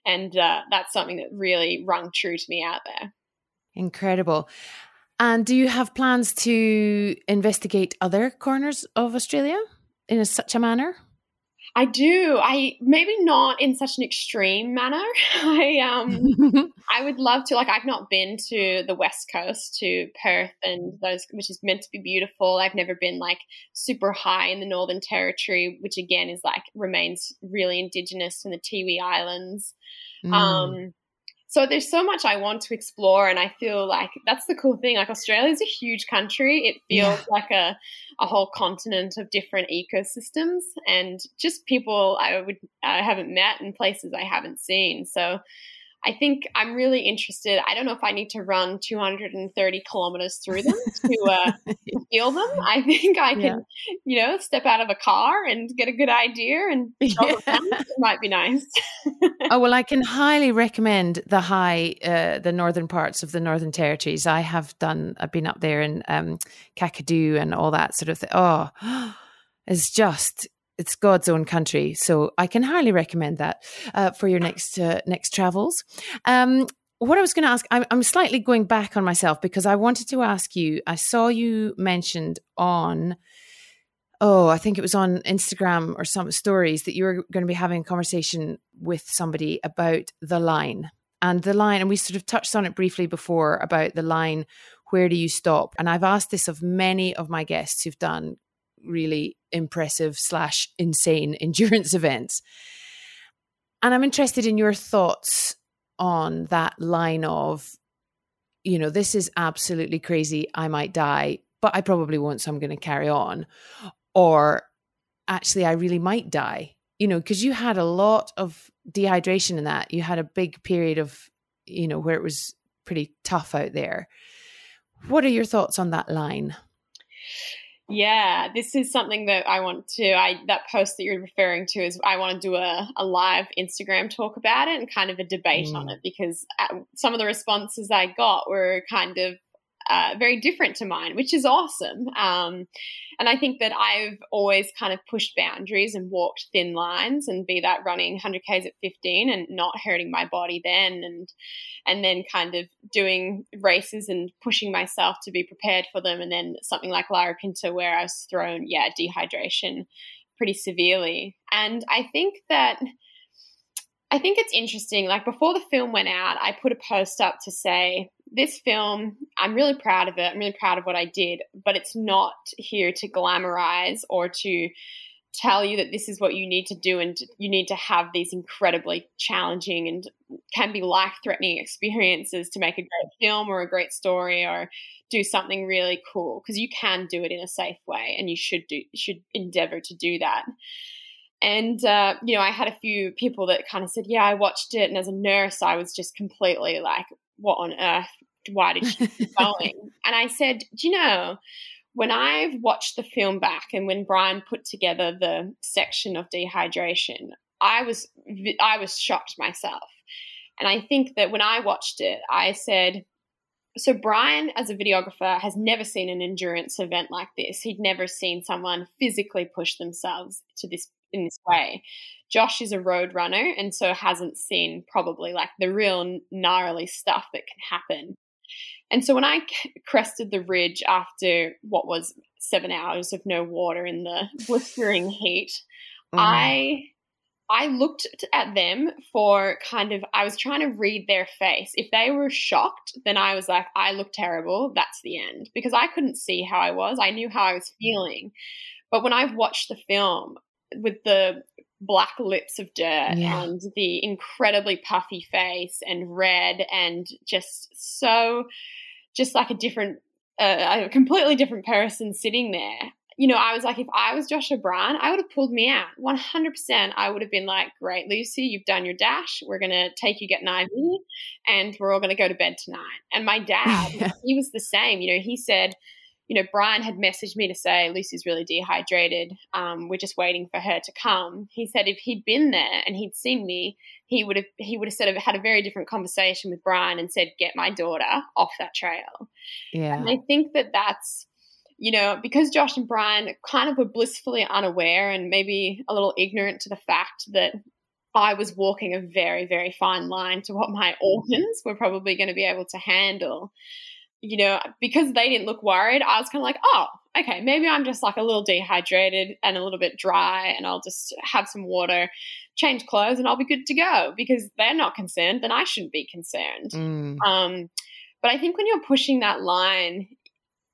And uh, that's something that really rung true to me out there. Incredible. And do you have plans to investigate other corners of Australia in a, such a manner? I do. I maybe not in such an extreme manner. I um I would love to like I've not been to the west coast to Perth and those which is meant to be beautiful. I've never been like super high in the Northern Territory, which again is like remains really indigenous in the Tiwi Islands. Mm. Um so there's so much I want to explore, and I feel like that's the cool thing. Like Australia is a huge country; it feels yeah. like a a whole continent of different ecosystems and just people I would I haven't met and places I haven't seen. So I think I'm really interested. I don't know if I need to run 230 kilometers through them to, uh, feel them. I think I can, yeah. you know, step out of a car and get a good idea and yeah. it might be nice. oh well, I can highly recommend the high, uh, the northern parts of the Northern Territories. I have done. I've been up there in um, Kakadu and all that sort of thing. Oh, it's just it's God's own country, so I can highly recommend that uh, for your next uh, next travels. Um, what I was going to ask, I'm, I'm, slightly going back on myself because I wanted to ask you. I saw you mentioned on, oh, I think it was on Instagram or some stories that you were going to be having a conversation with somebody about the line and the line, and we sort of touched on it briefly before about the line. Where do you stop? And I've asked this of many of my guests who've done really impressive slash insane endurance events. And I'm interested in your thoughts on that line of, you know, this is absolutely crazy. I might die, but I probably won't. So I'm going to carry on. Or actually, I really might die, you know, because you had a lot of dehydration in that. You had a big period of, you know, where it was pretty tough out there. What are your thoughts on that line? Yeah, this is something that I want to. I that post that you're referring to is I want to do a, a live Instagram talk about it and kind of a debate mm. on it because uh, some of the responses I got were kind of uh, very different to mine, which is awesome. Um, and I think that I've always kind of pushed boundaries and walked thin lines, and be that running 100 k's at 15 and not hurting my body then, and and then kind of doing races and pushing myself to be prepared for them, and then something like Larapinta where I was thrown, yeah, dehydration pretty severely. And I think that. I think it's interesting. Like before the film went out, I put a post up to say, this film, I'm really proud of it. I'm really proud of what I did, but it's not here to glamorize or to tell you that this is what you need to do and you need to have these incredibly challenging and can be life threatening experiences to make a great film or a great story or do something really cool because you can do it in a safe way and you should do should endeavor to do that and uh, you know i had a few people that kind of said yeah i watched it and as a nurse i was just completely like what on earth? Why did she keep going? and I said, do you know, when I've watched the film back and when Brian put together the section of dehydration, I was I was shocked myself. And I think that when I watched it, I said, so Brian, as a videographer, has never seen an endurance event like this. He'd never seen someone physically push themselves to this in this way. Josh is a road runner and so hasn't seen probably like the real gnarly stuff that can happen. And so when I crested the ridge after what was seven hours of no water in the blistering heat, mm. I I looked at them for kind of, I was trying to read their face. If they were shocked, then I was like, I look terrible. That's the end. Because I couldn't see how I was. I knew how I was feeling. But when I've watched the film with the black lips of dirt yeah. and the incredibly puffy face and red and just so, just like a different, uh, a completely different person sitting there you know, I was like, if I was Josh or Brian, I would have pulled me out 100%. I would have been like, great, Lucy, you've done your dash. We're going to take you get an IV and we're all going to go to bed tonight. And my dad, yeah. he was the same. You know, he said, you know, Brian had messaged me to say Lucy's really dehydrated. Um, we're just waiting for her to come. He said if he'd been there and he'd seen me, he would have he would have sort of had a very different conversation with Brian and said, "Get my daughter off that trail." Yeah, and I think that that's you know, because Josh and Brian kind of were blissfully unaware and maybe a little ignorant to the fact that I was walking a very, very fine line to what my organs were probably going to be able to handle. You know, because they didn't look worried, I was kind of like, oh, okay, maybe I'm just like a little dehydrated and a little bit dry, and I'll just have some water, change clothes, and I'll be good to go. Because they're not concerned, then I shouldn't be concerned. Mm. Um, but I think when you're pushing that line,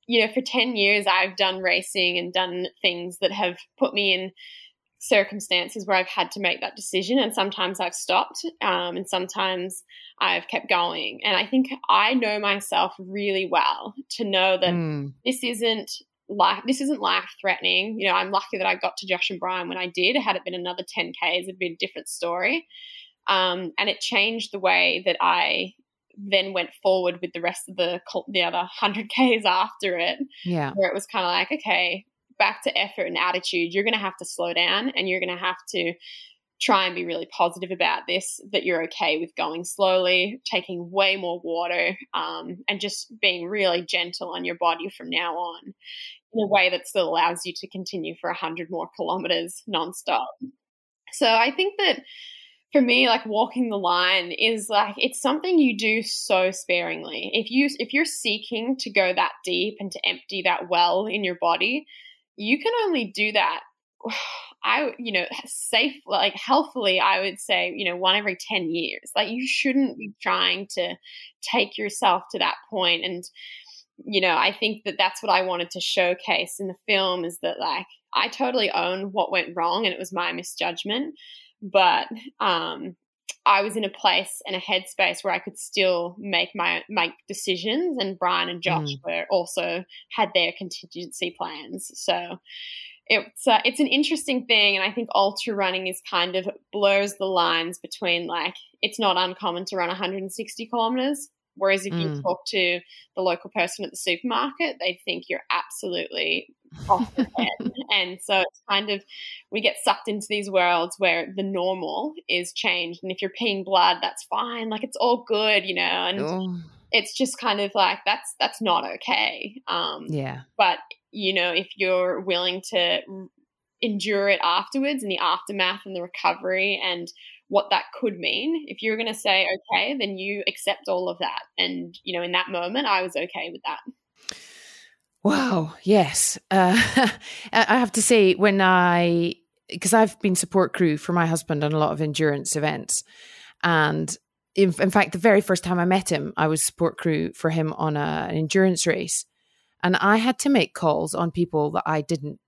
you know, for 10 years, I've done racing and done things that have put me in circumstances where I've had to make that decision. And sometimes I've stopped um, and sometimes I've kept going. And I think I know myself really well to know that mm. this isn't life this isn't life threatening you know i'm lucky that i got to josh and brian when i did had it been another 10ks it'd be a different story um, and it changed the way that i then went forward with the rest of the the other 100 Ks after it. Yeah. Where it was kind of like, okay, back to effort and attitude. You're going to have to slow down and you're going to have to try and be really positive about this that you're okay with going slowly, taking way more water, um, and just being really gentle on your body from now on in a way that still allows you to continue for 100 more kilometers nonstop. So I think that for me like walking the line is like it's something you do so sparingly if you if you're seeking to go that deep and to empty that well in your body you can only do that i you know safe like healthfully i would say you know one every 10 years. Like you shouldn't be trying to take yourself to that point. And you know i think that that's what i wanted to showcase in the film is that like i totally own what went wrong and it was my misjudgment. But um, I was in a place and a headspace where I could still make my make decisions, and Brian and Josh mm. were also had their contingency plans. So it's uh, it's an interesting thing, and I think ultra running is kind of blurs the lines between like it's not uncommon to run 160 kilometers, whereas if mm. you talk to the local person at the supermarket, they think you're absolutely off the head. and so it's kind of we get sucked into these worlds where the normal is changed, and if you're peeing blood, that's fine. Like it's all good, you know, and. Oh. It's just kind of like that's that's not okay. Um, yeah. But you know, if you're willing to endure it afterwards and the aftermath and the recovery and what that could mean. If you're going to say, okay, then you accept all of that. And, you know, in that moment, I was okay with that. Wow. Yes. Uh, I have to say, when I, because I've been support crew for my husband on a lot of endurance events. And in, in fact, the very first time I met him, I was support crew for him on a, an endurance race. And I had to make calls on people that I didn't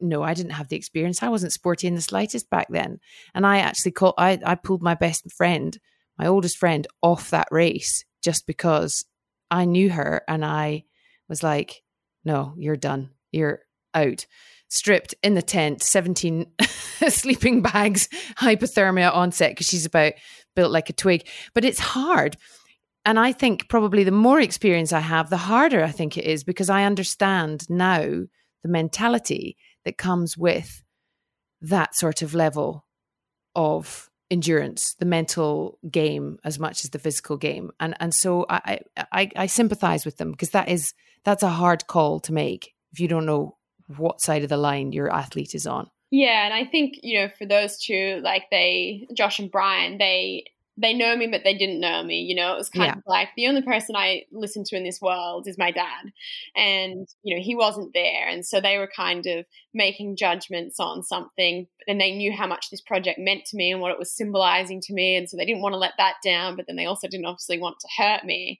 know. I didn't have the experience. I wasn't sporty in the slightest back then. And I actually called, I, I pulled my best friend, my oldest friend, off that race just because I knew her and I was like, no, you're done. You're out. Stripped in the tent, 17 sleeping bags, hypothermia onset because she's about built like a twig. But it's hard. And I think probably the more experience I have, the harder I think it is because I understand now the mentality that comes with that sort of level of endurance, the mental game as much as the physical game. And and so I I, I sympathize with them because that is that's a hard call to make if you don't know what side of the line your athlete is on. Yeah, and I think, you know, for those two, like they Josh and Brian, they they know me but they didn't know me you know it was kind yeah. of like the only person i listen to in this world is my dad and you know he wasn't there and so they were kind of making judgments on something and they knew how much this project meant to me and what it was symbolizing to me and so they didn't want to let that down but then they also didn't obviously want to hurt me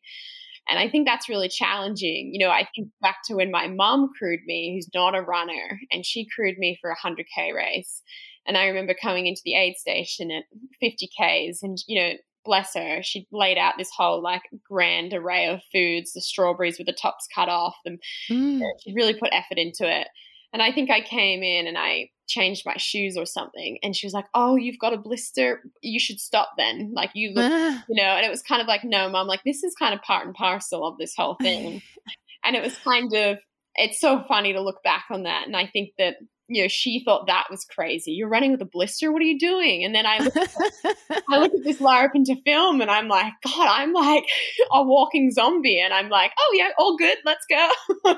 and I think that's really challenging. You know, I think back to when my mom crewed me, who's not a runner, and she crewed me for a 100K race. And I remember coming into the aid station at 50Ks and, you know, bless her, she laid out this whole like grand array of foods, the strawberries with the tops cut off. And mm. she really put effort into it. And I think I came in and I changed my shoes or something. And she was like, Oh, you've got a blister. You should stop then. Like, you look, ah. you know, and it was kind of like, No, mom, like, this is kind of part and parcel of this whole thing. and it was kind of, it's so funny to look back on that. And I think that you know, she thought that was crazy. You're running with a blister. What are you doing? And then I look, at, I look at this Larapinta film, and I'm like, God, I'm like a walking zombie, and I'm like, oh yeah, all good, let's go.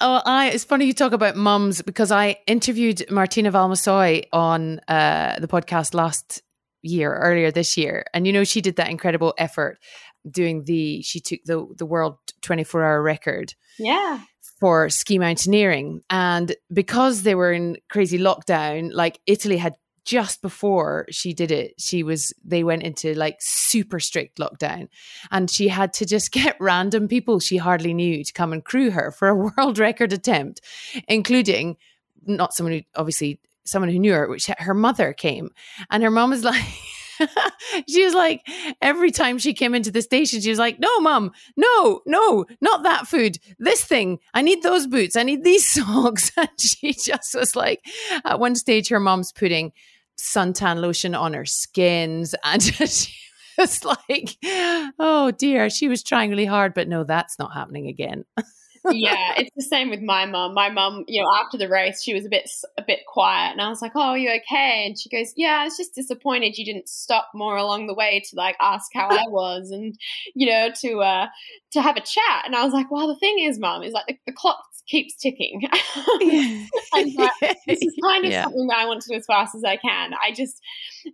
oh, I. It's funny you talk about mums because I interviewed Martina Valmassoi on uh, the podcast last year, earlier this year, and you know she did that incredible effort doing the. She took the the world 24 hour record. Yeah for ski mountaineering. And because they were in crazy lockdown, like Italy had just before she did it, she was they went into like super strict lockdown. And she had to just get random people she hardly knew to come and crew her for a world record attempt, including not someone who obviously someone who knew her, which her mother came. And her mom was like she was like, every time she came into the station, she was like, no, mom, no, no, not that food. This thing. I need those boots. I need these socks. And she just was like, at one stage, her mom's putting suntan lotion on her skins. And she was like, oh dear, she was trying really hard, but no, that's not happening again yeah, it's the same with my mum. My mum, you know, after the race, she was a bit a bit quiet, and I was like, "Oh, are you okay?" And she goes, "Yeah, I was just disappointed you didn't stop more along the way to like ask how I was, and you know, to uh to have a chat." And I was like, "Well, the thing is, mum, is like the, the clock keeps ticking. and, uh, this is kind of yeah. something that I want to do as fast as I can. I just,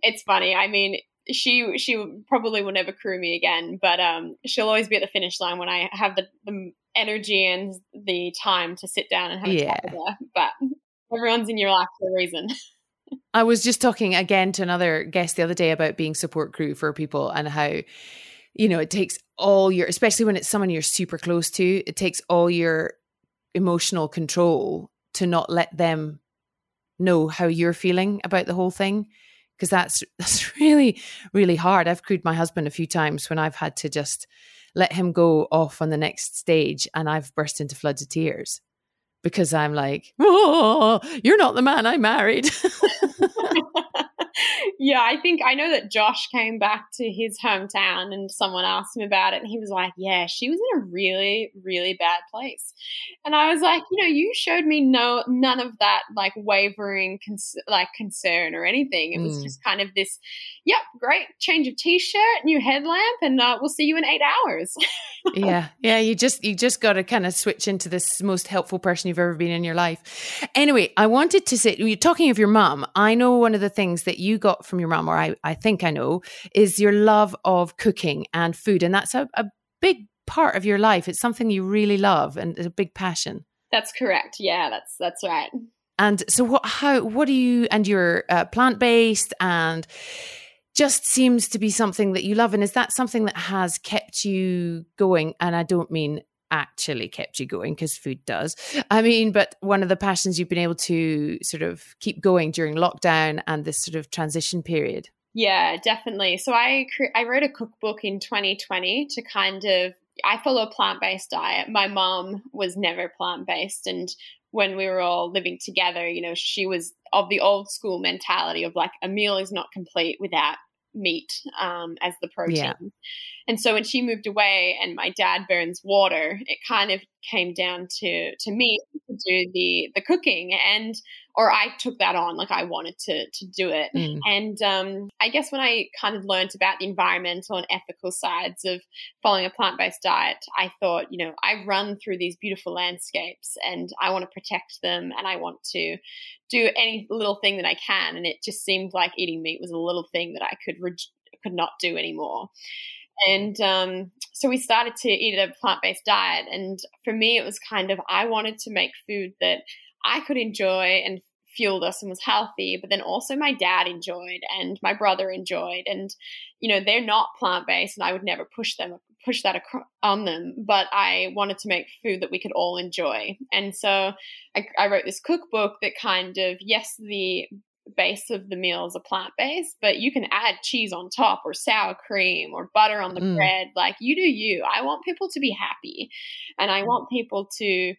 it's funny. I mean, she she probably will never crew me again, but um, she'll always be at the finish line when I have the, the energy and the time to sit down and have yeah. a chat with her. But everyone's in your life for a reason. I was just talking again to another guest the other day about being support crew for people and how, you know, it takes all your, especially when it's someone you're super close to, it takes all your emotional control to not let them know how you're feeling about the whole thing because that's that's really really hard i've crewed my husband a few times when i've had to just let him go off on the next stage and I've burst into floods of tears because I'm like, oh, you're not the man I married. yeah, I think I know that Josh came back to his hometown and someone asked him about it and he was like, "Yeah, she was in a really really bad place." And I was like, "You know, you showed me no none of that like wavering cons- like concern or anything. It was mm. just kind of this, yep, great change of t-shirt, new headlamp and uh, we'll see you in 8 hours." yeah. Yeah, you just you just got to kind of switch into this most helpful person you've ever been in your life. Anyway, I wanted to say you're talking of your mom. I know one of the things that you got from your mom, or I, I think I know, is your love of cooking and food. And that's a, a big part of your life. It's something you really love and a big passion. That's correct. Yeah, that's that's right. And so what how what do you and you're uh, plant-based and just seems to be something that you love and is that something that has kept you going and I don't mean actually kept you going because food does. I mean, but one of the passions you've been able to sort of keep going during lockdown and this sort of transition period. Yeah, definitely. So I cre- I wrote a cookbook in 2020 to kind of I follow a plant-based diet. My mom was never plant-based and when we were all living together, you know, she was of the old school mentality of like a meal is not complete without meat um, as the protein. Yeah. And so when she moved away and my dad burns water, it kind of came down to to me to do the the cooking and or I took that on like I wanted to to do it. Mm. and um, I guess when I kind of learned about the environmental and ethical sides of following a plant-based diet I thought you know I run through these beautiful landscapes and I want to protect them and I want to do any little thing that I can. And it just seemed like eating meat was a little thing that I could re- could not do anymore and um, so we started to eat a plant based diet. And for me, it was kind of, I wanted to make food that I could enjoy and fueled us and was healthy, but then also my dad enjoyed and my brother enjoyed. And, you know, they're not plant based and I would never push them, push that on them, but I wanted to make food that we could all enjoy. And so I, I wrote this cookbook that kind of, yes, the base of the meal is a plant based, but you can add cheese on top or sour cream or butter on the mm. bread. Like you do you. I want people to be happy and I want people to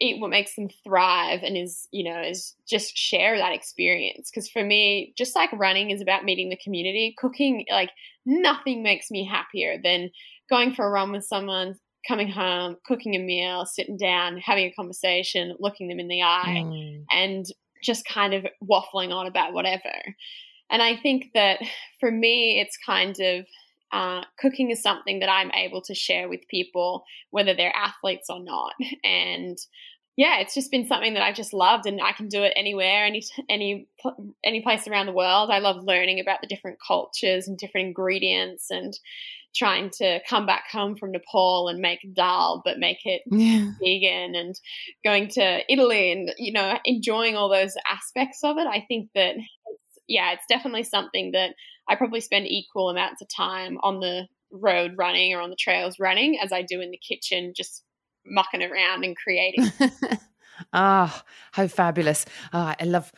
eat what makes them thrive and is, you know, is just share that experience. Because for me, just like running is about meeting the community, cooking, like nothing makes me happier than going for a run with someone, coming home, cooking a meal, sitting down, having a conversation, looking them in the eye, mm. and just kind of waffling on about whatever. And I think that for me, it's kind of uh, cooking is something that I'm able to share with people, whether they're athletes or not. And yeah, it's just been something that I've just loved, and I can do it anywhere, any any any place around the world. I love learning about the different cultures and different ingredients, and trying to come back home from Nepal and make dal, but make it yeah. vegan and going to Italy and, you know, enjoying all those aspects of it. I think that, it's, yeah, it's definitely something that I probably spend equal amounts of time on the road running or on the trails running as I do in the kitchen, just mucking around and creating. ah, how fabulous. Ah, I love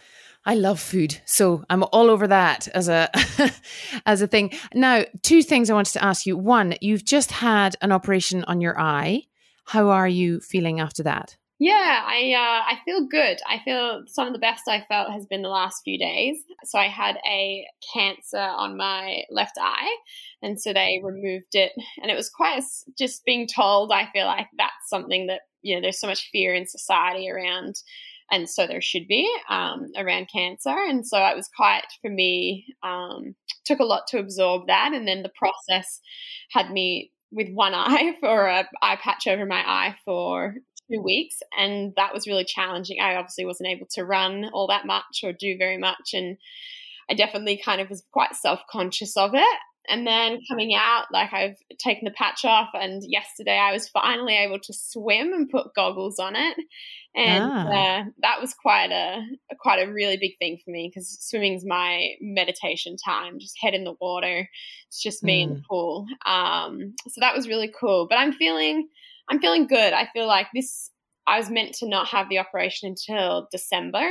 I love food, so I'm all over that as a as a thing. Now, two things I wanted to ask you. One, you've just had an operation on your eye. How are you feeling after that? Yeah, I uh, I feel good. I feel some of the best I felt has been the last few days. So I had a cancer on my left eye, and so they removed it, and it was quite just being told. I feel like that's something that you know there's so much fear in society around and so there should be um, around cancer. And so it was quite for me um, took a lot to absorb that, and then the process had me with one eye for a eye patch over my eye for two weeks, and that was really challenging. I obviously wasn't able to run all that much or do very much, and I definitely kind of was quite self conscious of it. And then coming out, like I've taken the patch off, and yesterday I was finally able to swim and put goggles on it, and ah. uh, that was quite a, a, quite a really big thing for me because swimming's my meditation time, just head in the water. It's just me mm. in the mm. pool. Um, so that was really cool. But I'm feeling I'm feeling good. I feel like this. I was meant to not have the operation until December,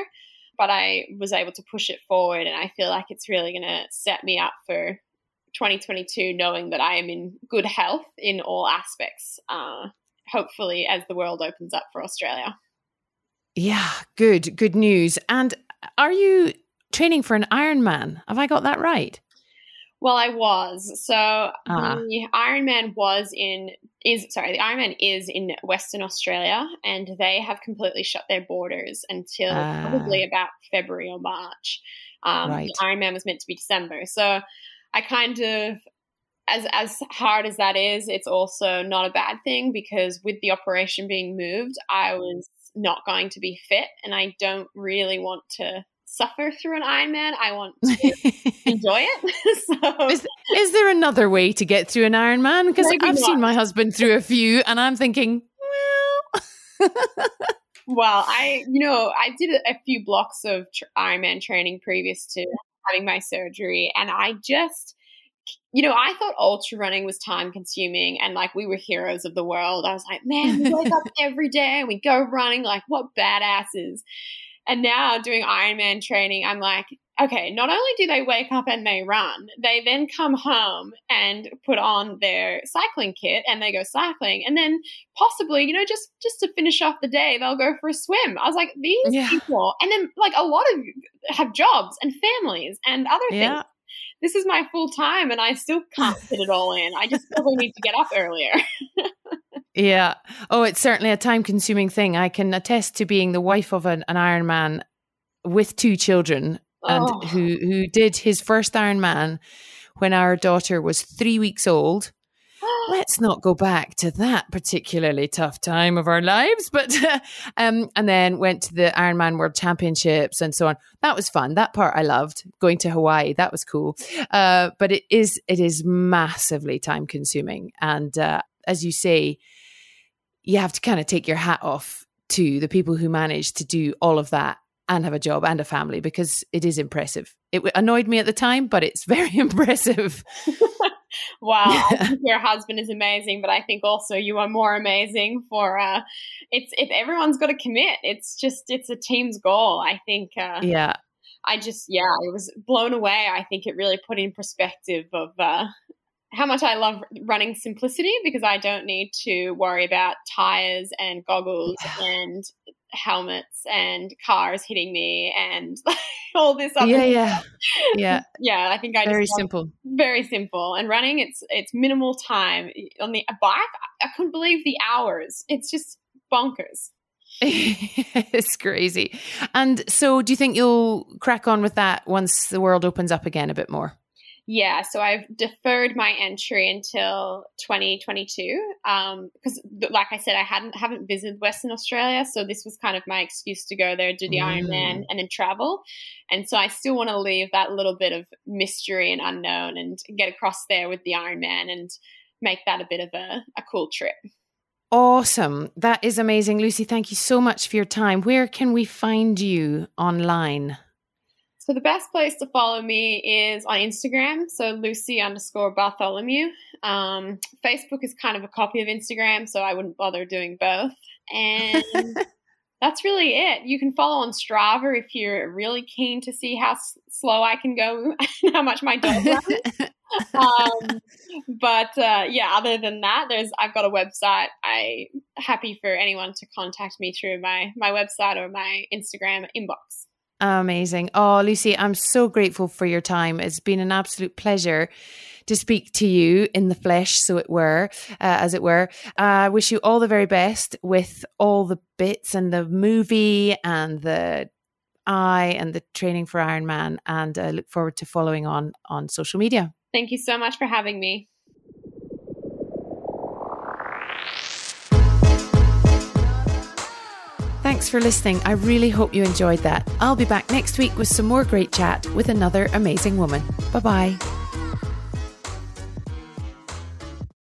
but I was able to push it forward, and I feel like it's really going to set me up for 2022 knowing that I am in good health in all aspects, uh, hopefully, as the world opens up for Australia. Yeah, good, good news. And are you training for an Ironman? Have I got that right? Well, I was. So ah. the Ironman was in is sorry, the Ironman is in Western Australia, and they have completely shut their borders until ah. probably about February or March. Um, right. The Ironman was meant to be December, so I kind of as as hard as that is, it's also not a bad thing because with the operation being moved, I was not going to be fit, and I don't really want to suffer through an Ironman. I want to enjoy it. so, is, is, there another way to get through an Ironman? Because I've not. seen my husband through a few, and I'm thinking, well. well, I you know I did a, a few blocks of tr- Ironman training previous to having my surgery. And I just, you know, I thought ultra running was time consuming and like we were heroes of the world. I was like, man, we wake up every day and we go running. Like, what badasses. And now doing Ironman training, I'm like, okay, not only do they wake up and they run, they then come home and put on their cycling kit and they go cycling. And then possibly, you know, just just to finish off the day, they'll go for a swim. I was like, these yeah. people and then like a lot of have jobs and families and other yeah. things. This is my full time and I still can't fit it all in. I just probably need to get up earlier. Yeah. Oh, it's certainly a time consuming thing. I can attest to being the wife of an, an Ironman with two children and Oh. who who did his first Ironman when our daughter was three weeks old. Let's not go back to that particularly tough time of our lives, but um, and then went to the Ironman World Championships and so on. That was fun. That part I loved. Going to Hawaii, that was cool. Uh, but it is it is massively time consuming, and uh, as you say, you have to kind of take your hat off to the people who manage to do all of that and have a job and a family because it is impressive. It annoyed me at the time, but it's very impressive. Wow, I think your husband is amazing, but I think also you are more amazing for uh it's if everyone's got to commit. It's just it's a team's goal. I think uh Yeah. I just yeah, I was blown away. I think it really put in perspective of uh how much I love running simplicity because I don't need to worry about tires and goggles and helmets and cars hitting me and all this other Yeah, yeah. Yeah. yeah i think i Very just simple. very simple and running it's it's minimal time on the a bike i couldn't believe the hours it's just bonkers it's crazy. And so do you think you'll crack on with that once the world opens up again a bit more? Yeah so i've deferred my entry until 2022 um because like i said i hadn't haven't visited western australia so this was kind of my excuse to go there do the Mm. ironman and then travel and so i still want to leave that little bit of mystery and unknown and get across there with the ironman and make that a bit of a, a cool trip Awesome. That is amazing. Lucy, thank you so much for your time. Where can we find you online? So the best place to follow me is on Instagram, so Lucy underscore Bartholomew. Um, Facebook is kind of a copy of Instagram, so I wouldn't bother doing both. And that's really it. You can follow on Strava if you're really keen to see how s- slow I can go and how much my dog runs. um, but uh, yeah, other than that, there's I've got a website. I happy for anyone to contact me through my my website or my Instagram inbox. Amazing. Oh, Lucy, I'm so grateful for your time. It's been an absolute pleasure to speak to you in the flesh, so it were, uh, as it were. I wish you all the very best with all the bits and the movie and the eye and the training for Ironman. And I look forward to following on on social media. Thank you so much for having me. Thanks for listening. I really hope you enjoyed that. I'll be back next week with some more great chat with another amazing woman. Bye bye.